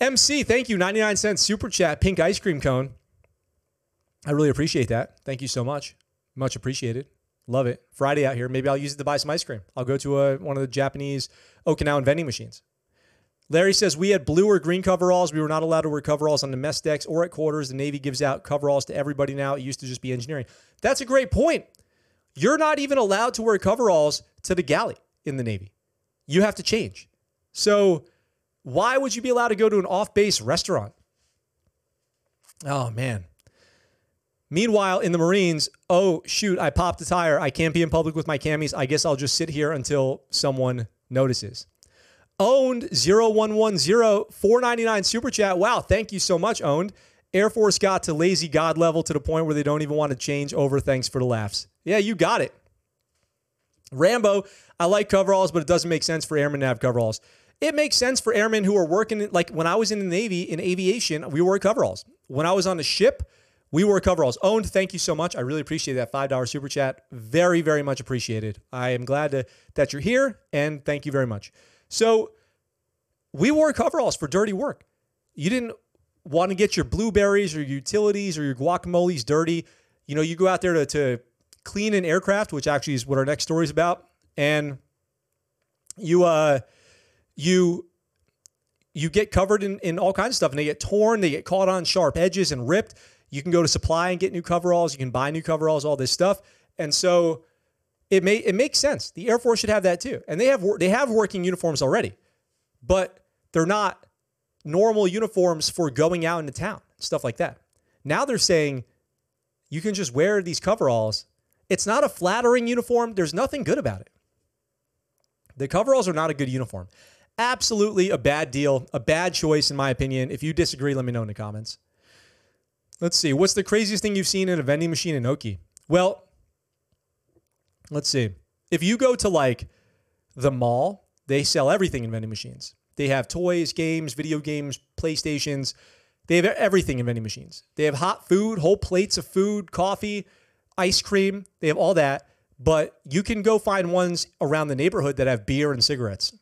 MC, thank you. 99 cents super chat, pink ice cream cone. I really appreciate that. Thank you so much. Much appreciated. Love it. Friday out here. Maybe I'll use it to buy some ice cream. I'll go to a, one of the Japanese Okinawan vending machines. Larry says we had blue or green coveralls. We were not allowed to wear coveralls on the mess decks or at quarters. The Navy gives out coveralls to everybody now. It used to just be engineering. That's a great point. You're not even allowed to wear coveralls to the galley in the Navy. You have to change. So why would you be allowed to go to an off-base restaurant? Oh man. Meanwhile, in the Marines, oh shoot, I popped a tire. I can't be in public with my camis. I guess I'll just sit here until someone notices. Owned 0110 499 super chat. Wow thank you so much owned. Air force got to lazy god level to the point where they don't even want to change over. Thanks for the laughs. Yeah you got it. Rambo i like coveralls but it doesn't make sense for airmen to have coveralls. It makes sense for airmen who are working like when i was in the navy in aviation we wore coveralls. When i was on the ship we wore coveralls owned thank you so much i really appreciate that $5 super chat very very much appreciated i am glad to, that you're here and thank you very much so we wore coveralls for dirty work. You didn't want to get your blueberries or your utilities or your guacamoles dirty. You know, you go out there to, to clean an aircraft, which actually is what our next story is about, and you uh you you get covered in, in all kinds of stuff and they get torn, they get caught on sharp edges and ripped. You can go to supply and get new coveralls, you can buy new coveralls, all this stuff. And so it may it makes sense. The Air Force should have that too. And they have they have working uniforms already. But they're not normal uniforms for going out into town, stuff like that. Now they're saying you can just wear these coveralls. It's not a flattering uniform. There's nothing good about it. The coveralls are not a good uniform. Absolutely a bad deal, a bad choice, in my opinion. If you disagree, let me know in the comments. Let's see. What's the craziest thing you've seen in a vending machine in Oki? Well, let's see. If you go to like the mall, they sell everything in vending machines. They have toys, games, video games, PlayStations. They have everything in vending machines. They have hot food, whole plates of food, coffee, ice cream. They have all that. But you can go find ones around the neighborhood that have beer and cigarettes.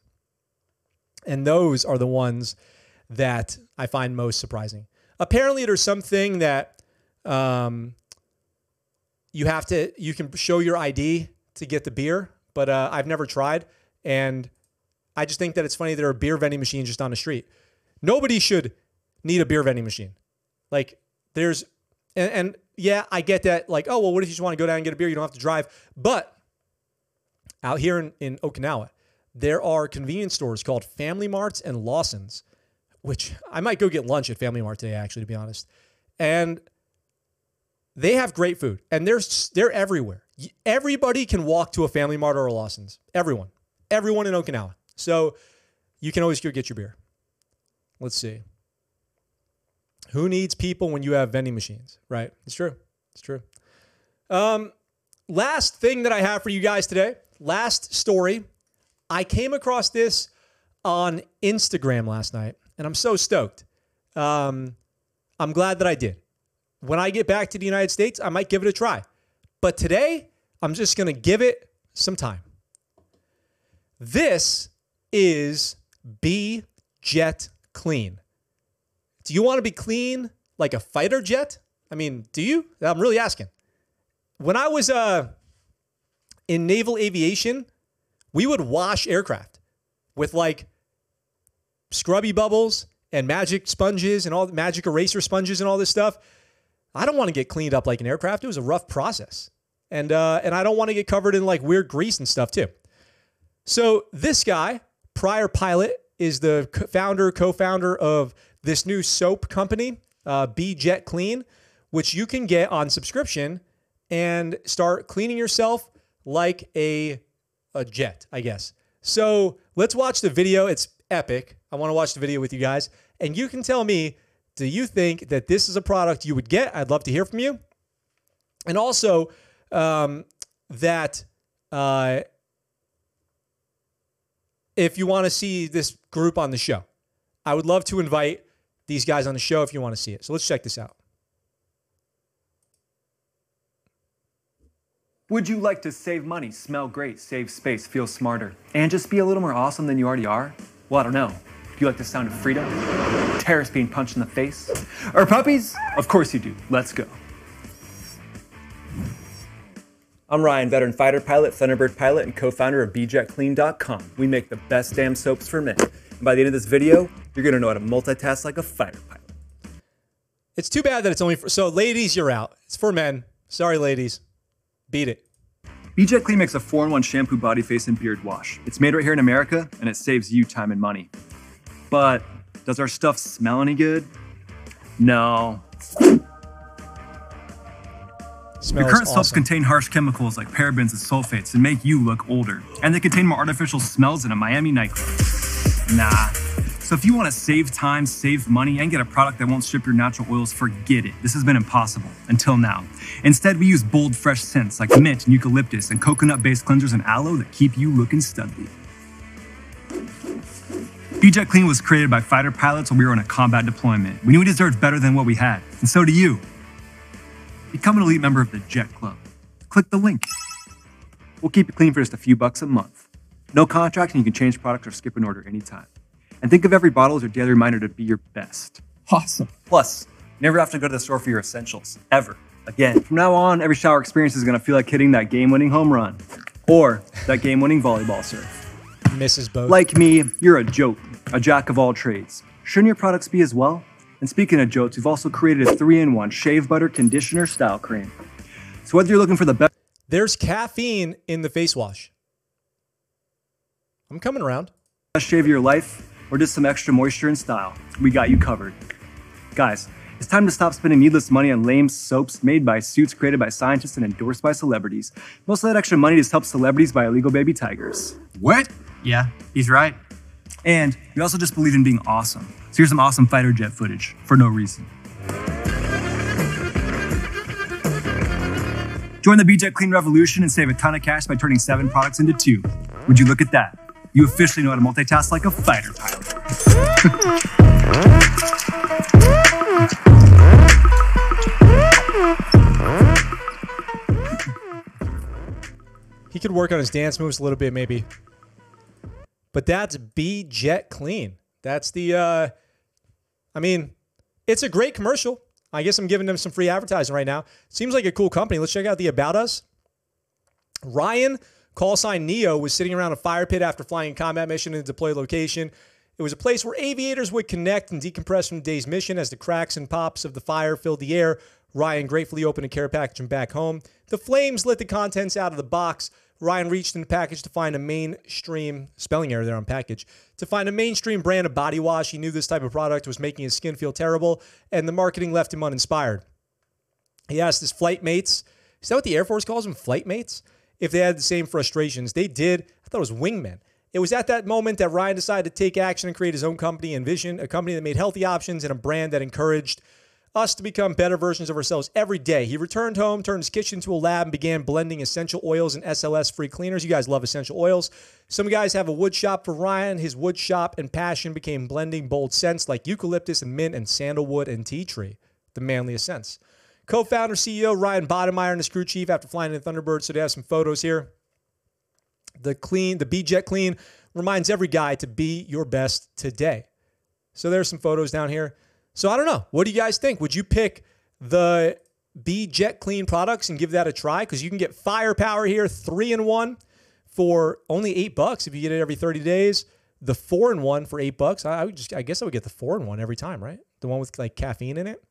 And those are the ones that I find most surprising. Apparently, there's something that um, you have to, you can show your ID to get the beer, but uh, I've never tried. And I just think that it's funny there are beer vending machines just on the street. Nobody should need a beer vending machine. Like there's, and, and yeah, I get that. Like, oh, well, what if you just want to go down and get a beer? You don't have to drive. But out here in, in Okinawa, there are convenience stores called Family Marts and Lawson's, which I might go get lunch at Family Mart today, actually, to be honest. And they have great food and they're, they're everywhere. Everybody can walk to a Family Mart or a Lawson's. Everyone. Everyone in Okinawa. So you can always go get your beer. Let's see. Who needs people when you have vending machines? Right. It's true. It's true. Um, last thing that I have for you guys today, last story. I came across this on Instagram last night, and I'm so stoked. Um, I'm glad that I did. When I get back to the United States, I might give it a try. But today, I'm just going to give it some time. This is be jet clean. Do you want to be clean like a fighter jet? I mean, do you? I'm really asking. when I was uh, in naval aviation, we would wash aircraft with like scrubby bubbles and magic sponges and all magic eraser sponges and all this stuff. I don't want to get cleaned up like an aircraft. It was a rough process. And uh, and I don't want to get covered in like weird grease and stuff too. So this guy, Prior Pilot, is the founder, co-founder of this new soap company, uh, Be Jet Clean, which you can get on subscription and start cleaning yourself like a a jet, I guess. So let's watch the video. It's epic. I want to watch the video with you guys, and you can tell me. Do you think that this is a product you would get? I'd love to hear from you. And also, um, that uh, if you want to see this group on the show, I would love to invite these guys on the show if you want to see it. So let's check this out. Would you like to save money, smell great, save space, feel smarter, and just be a little more awesome than you already are? Well, I don't know. Do you like the sound of freedom? Terrorists being punched in the face? Or puppies? Of course you do. Let's go. I'm Ryan, veteran fighter pilot, Thunderbird pilot, and co-founder of BeJetClean.com. We make the best damn soaps for men. And by the end of this video, you're gonna know how to multitask like a fighter pilot. It's too bad that it's only for so ladies, you're out. It's for men. Sorry, ladies. Beat it. BJ Clean makes a 4-in-1 shampoo, body, face, and beard wash. It's made right here in America, and it saves you time and money. But does our stuff smell any good? No. Smells Your current soaps contain harsh chemicals like parabens and sulfates and make you look older. And they contain more artificial smells than a Miami nightclub. Nah. So if you want to save time, save money, and get a product that won't strip your natural oils, forget it. This has been impossible until now. Instead, we use bold, fresh scents like mint and eucalyptus and coconut-based cleansers and aloe that keep you looking studly. Be Jet Clean was created by fighter pilots when we were on a combat deployment. We knew we deserved better than what we had, and so do you. Become an elite member of the Jet Club. Click the link. We'll keep it clean for just a few bucks a month. No contract, and you can change products or skip an order anytime. And think of every bottle as your daily reminder to be your best. Awesome. Plus, you never have to go to the store for your essentials, ever. Again, from now on, every shower experience is going to feel like hitting that game winning home run or that game winning volleyball serve. Mrs. Boat. Like me, you're a joke, a jack of all trades. Shouldn't your products be as well? And speaking of jokes, we've also created a three in one shave butter conditioner style cream. So whether you're looking for the best There's caffeine in the face wash. I'm coming around. shave of your life or just some extra moisture and style, we got you covered. Guys, it's time to stop spending needless money on lame soaps made by suits created by scientists and endorsed by celebrities. Most of that extra money just helps celebrities buy illegal baby tigers. What? Yeah, he's right. And we also just believe in being awesome. So here's some awesome fighter jet footage for no reason. Join the Be Jet Clean revolution and save a ton of cash by turning seven products into two. Would you look at that? You officially know how to multitask like a fighter pilot. He could work on his dance moves a little bit, maybe. But that's Be Jet Clean. That's the. uh I mean, it's a great commercial. I guess I'm giving them some free advertising right now. Seems like a cool company. Let's check out the about us. Ryan, call sign Neo, was sitting around a fire pit after flying a combat mission in a deployed location. It was a place where aviators would connect and decompress from the day's mission as the cracks and pops of the fire filled the air. Ryan gratefully opened a care package and back home. The flames lit the contents out of the box. Ryan reached in the package to find a mainstream spelling error there on package. To find a mainstream brand of body wash, he knew this type of product was making his skin feel terrible, and the marketing left him uninspired. He asked his flight mates, is that what the Air Force calls them, flight mates? If they had the same frustrations. They did. I thought it was wingmen. It was at that moment that Ryan decided to take action and create his own company, Envision, a company that made healthy options and a brand that encouraged us to become better versions of ourselves every day. He returned home, turned his kitchen into a lab, and began blending essential oils and SLS free cleaners. You guys love essential oils. Some guys have a wood shop for Ryan. His wood shop and passion became blending bold scents like eucalyptus and mint and sandalwood and tea tree, the manliest scents. Co founder, CEO Ryan Bodemeyer and his crew chief after flying in Thunderbird. So they have some photos here. The clean, the Be Jet Clean reminds every guy to be your best today. So there's some photos down here. So I don't know. What do you guys think? Would you pick the Be Jet Clean products and give that a try because you can get firepower here, three in one for only eight bucks if you get it every 30 days. The four in one for eight bucks. I, I would just, I guess I would get the four in one every time, right? The one with like caffeine in it.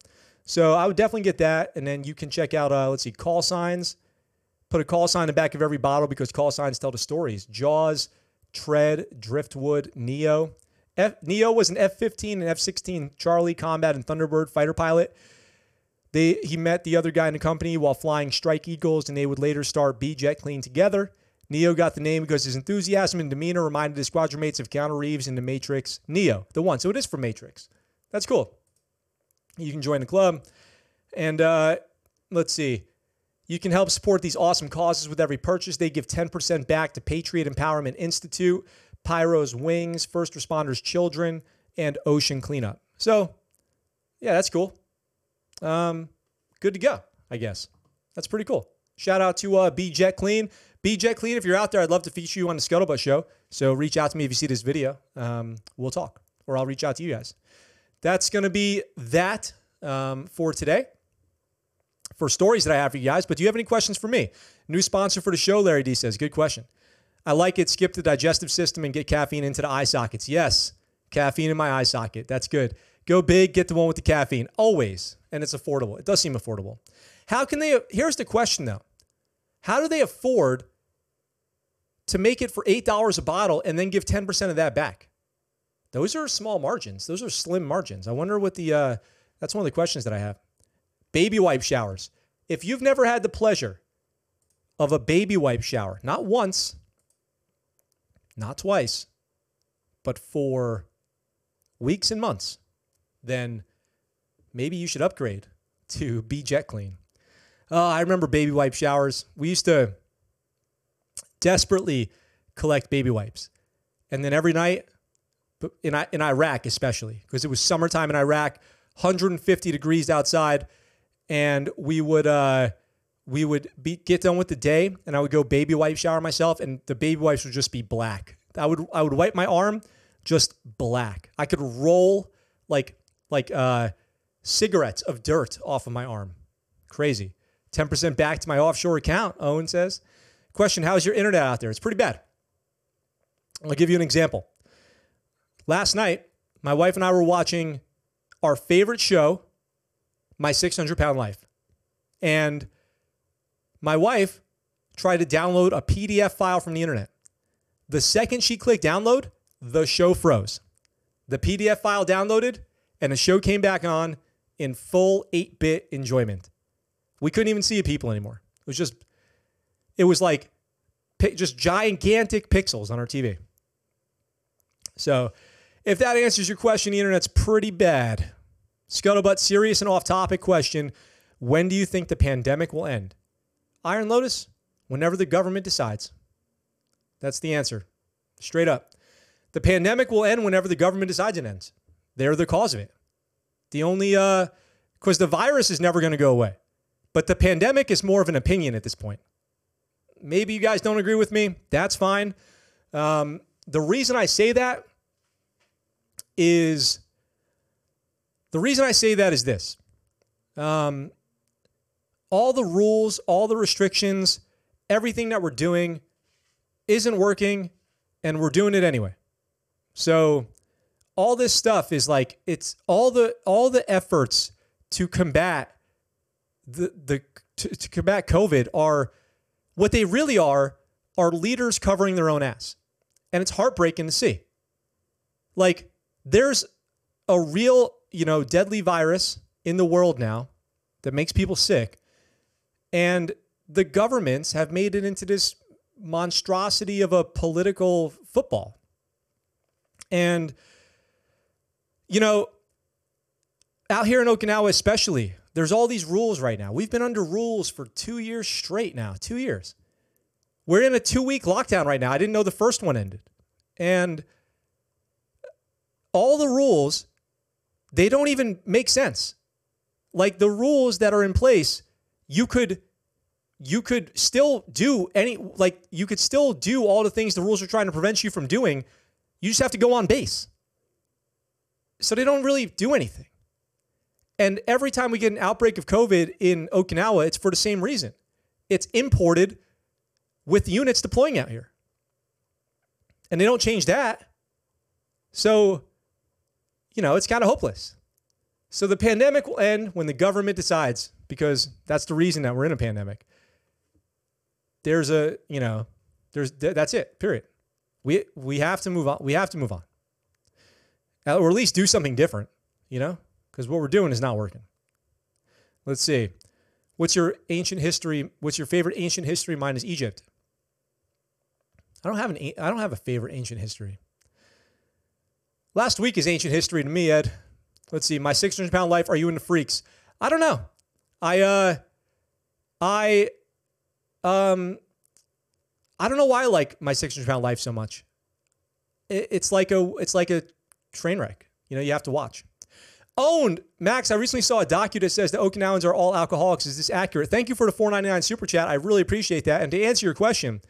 So I would definitely get that. And then you can check out, uh, let's see, call signs. Put a call sign in the back of every bottle because call signs tell the stories. Jaws, Tread, Driftwood, Neo. F- Neo was an F 15 and F 16 Charlie Combat and Thunderbird fighter pilot. They, he met the other guy in the company while flying Strike Eagles, and they would later start Be Jet Clean together. Neo got the name because his enthusiasm and demeanor reminded his squadron mates of Keanu Reeves in the Matrix. Neo, the one. So it is from Matrix. That's cool. You can join the club. And uh, let's see. You can help support these awesome causes with every purchase. They give 10% back to Patriot Empowerment Institute, Pyro's Wings, First Responders Children, and Ocean Cleanup. So, yeah, that's cool. Um, good to go, I guess. That's pretty cool. Shout out to uh, Jet Clean. Be Jet Clean, if you're out there, I'd love to feature you on the Scuttlebutt Show. So reach out to me if you see this video. Um, we'll talk, or I'll reach out to you guys. That's going to be that um, for today for stories that I have for you guys. But do you have any questions for me? New sponsor for the show, Larry D says. Good question. I like it. Skip the digestive system and get caffeine into the eye sockets. Yes, caffeine in my eye socket. That's good. Go big, get the one with the caffeine. Always. And it's affordable. It does seem affordable. How can they? Here's the question though How do they afford to make it for $8 a bottle and then give 10% of that back? Those are small margins. Those are slim margins. I wonder what the, uh, that's one of the questions that I have. Baby wipe showers. If you've never had the pleasure of a baby wipe shower, not once, not twice, but for weeks and months, then maybe you should upgrade to Be Jet Clean. Oh, I remember baby wipe showers. We used to desperately collect baby wipes. And then every night, in, in Iraq especially, because it was summertime in Iraq, 150 degrees outside, and we would uh, we would be, get done with the day, and I would go baby wipe shower myself, and the baby wipes would just be black. I would I would wipe my arm, just black. I could roll like like uh, cigarettes of dirt off of my arm. Crazy. 10% back to my offshore account, Owen says. Question How's your internet out there? It's pretty bad. I'll give you an example. Last night, my wife and I were watching our favorite show, My 600 Pound Life. And my wife tried to download a PDF file from the internet. The second she clicked download, the show froze. The PDF file downloaded, and the show came back on in full 8 bit enjoyment. We couldn't even see people anymore. It was just, it was like just gigantic pixels on our TV. So, if that answers your question, the internet's pretty bad. Scuttlebutt, serious and off topic question. When do you think the pandemic will end? Iron Lotus, whenever the government decides. That's the answer. Straight up. The pandemic will end whenever the government decides it ends. They're the cause of it. The only, uh, because the virus is never going to go away. But the pandemic is more of an opinion at this point. Maybe you guys don't agree with me. That's fine. Um, the reason I say that is the reason I say that is this. Um, all the rules, all the restrictions, everything that we're doing isn't working, and we're doing it anyway. So all this stuff is like it's all the all the efforts to combat the the to, to combat COVID are what they really are are leaders covering their own ass. And it's heartbreaking to see. Like there's a real, you know, deadly virus in the world now that makes people sick. And the governments have made it into this monstrosity of a political football. And, you know, out here in Okinawa, especially, there's all these rules right now. We've been under rules for two years straight now, two years. We're in a two week lockdown right now. I didn't know the first one ended. And all the rules, they don't even make sense. Like the rules that are in place, you could you could still do any like you could still do all the things the rules are trying to prevent you from doing. You just have to go on base. So they don't really do anything. And every time we get an outbreak of COVID in Okinawa, it's for the same reason. It's imported with units deploying out here. And they don't change that. So, you know, it's kind of hopeless. So the pandemic will end when the government decides, because that's the reason that we're in a pandemic. There's a, you know, there's that's it. Period. We we have to move on. We have to move on, uh, or at least do something different. You know, because what we're doing is not working. Let's see. What's your ancient history? What's your favorite ancient history? Mine is Egypt. I don't have an I don't have a favorite ancient history. Last week is ancient history to me, Ed. Let's see. My 600 pound life. Are you into freaks? I don't know. I uh, I um, I don't know why I like my 600 pound life so much. It, it's like a it's like a train wreck. You know, you have to watch. Owned Max. I recently saw a docu that says the Okinawans are all alcoholics. Is this accurate? Thank you for the 4.99 super chat. I really appreciate that. And to answer your question,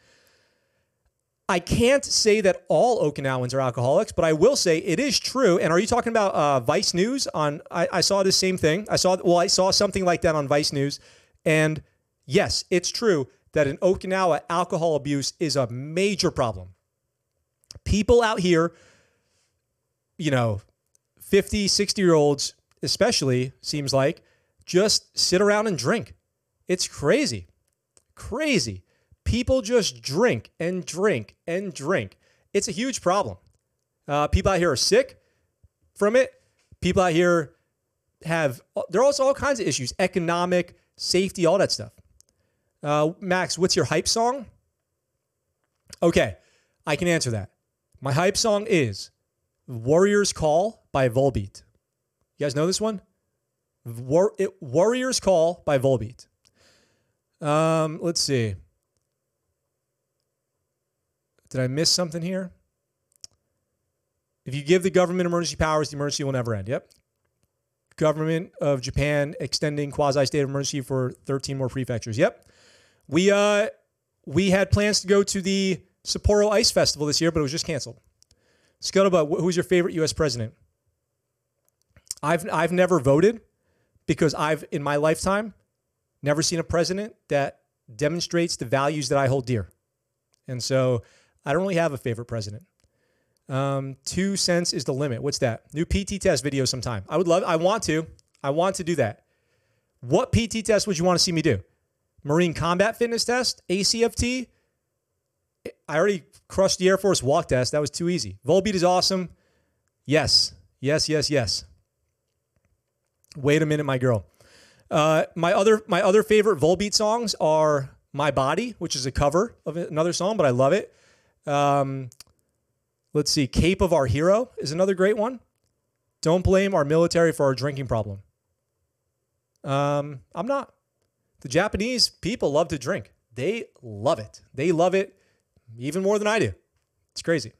I can't say that all Okinawans are alcoholics, but I will say it is true. And are you talking about uh, Vice News? On I, I saw the same thing. I saw well, I saw something like that on Vice News, and yes, it's true that in Okinawa, alcohol abuse is a major problem. People out here, you know, 50, 60 year olds, especially, seems like, just sit around and drink. It's crazy. Crazy. People just drink and drink and drink. It's a huge problem. Uh, people out here are sick from it. People out here have, there are also all kinds of issues economic, safety, all that stuff. Uh, Max, what's your hype song? Okay, I can answer that. My hype song is Warriors Call by Volbeat. You guys know this one? War- it, Warriors Call by Volbeat. Um, let's see. Did I miss something here? If you give the government emergency powers, the emergency will never end. Yep. Government of Japan extending quasi state of emergency for 13 more prefectures. Yep. We uh we had plans to go to the Sapporo Ice Festival this year, but it was just canceled. Scuttlebutt, who's your favorite U.S. president? I've I've never voted because I've in my lifetime never seen a president that demonstrates the values that I hold dear, and so I don't really have a favorite president. Um, two cents is the limit. What's that? New PT test video sometime. I would love. I want to. I want to do that. What PT test would you want to see me do? Marine Combat Fitness Test, ACFT. I already crushed the Air Force walk test. That was too easy. Volbeat is awesome. Yes, yes, yes, yes. Wait a minute, my girl. Uh, my other my other favorite Volbeat songs are "My Body," which is a cover of another song, but I love it. Um, let's see, "Cape of Our Hero" is another great one. Don't blame our military for our drinking problem. Um, I'm not. The Japanese people love to drink. They love it. They love it even more than I do. It's crazy.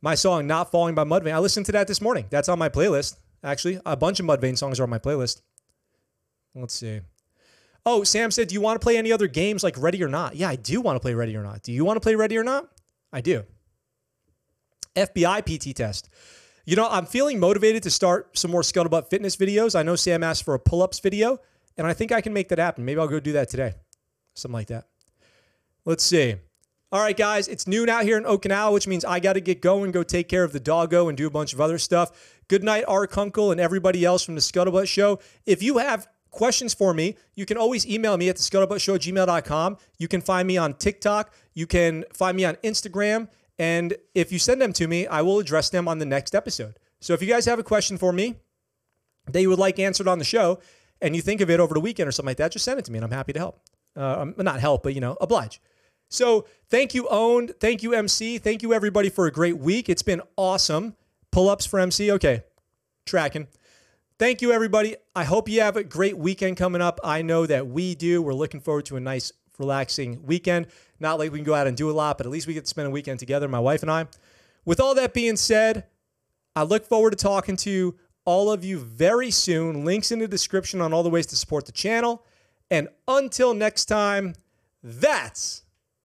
My song "Not Falling" by Mudvayne. I listened to that this morning. That's on my playlist. Actually, a bunch of Mudvayne songs are on my playlist. Let's see. Oh, Sam said, "Do you want to play any other games like Ready or Not?" Yeah, I do want to play Ready or Not. Do you want to play Ready or Not? I do. FBI PT test. You know, I'm feeling motivated to start some more scuttlebutt fitness videos. I know Sam asked for a pull-ups video, and I think I can make that happen. Maybe I'll go do that today. Something like that. Let's see. All right, guys, it's noon out here in Okinawa, which means I got to get going, go take care of the doggo, and do a bunch of other stuff. Good night, Art Kunkel, and everybody else from the Scuttlebutt Show. If you have questions for me, you can always email me at the scuttlebuttshow gmail.com. You can find me on TikTok. You can find me on Instagram. And if you send them to me, I will address them on the next episode. So if you guys have a question for me that you would like answered on the show, and you think of it over the weekend or something like that, just send it to me, and I'm happy to help. Uh, not help, but you know, oblige. So thank you, owned. Thank you, MC. Thank you, everybody, for a great week. It's been awesome. Pull ups for MC. Okay, tracking. Thank you, everybody. I hope you have a great weekend coming up. I know that we do. We're looking forward to a nice, relaxing weekend. Not like we can go out and do a lot, but at least we get to spend a weekend together, my wife and I. With all that being said, I look forward to talking to all of you very soon. Links in the description on all the ways to support the channel. And until next time, that's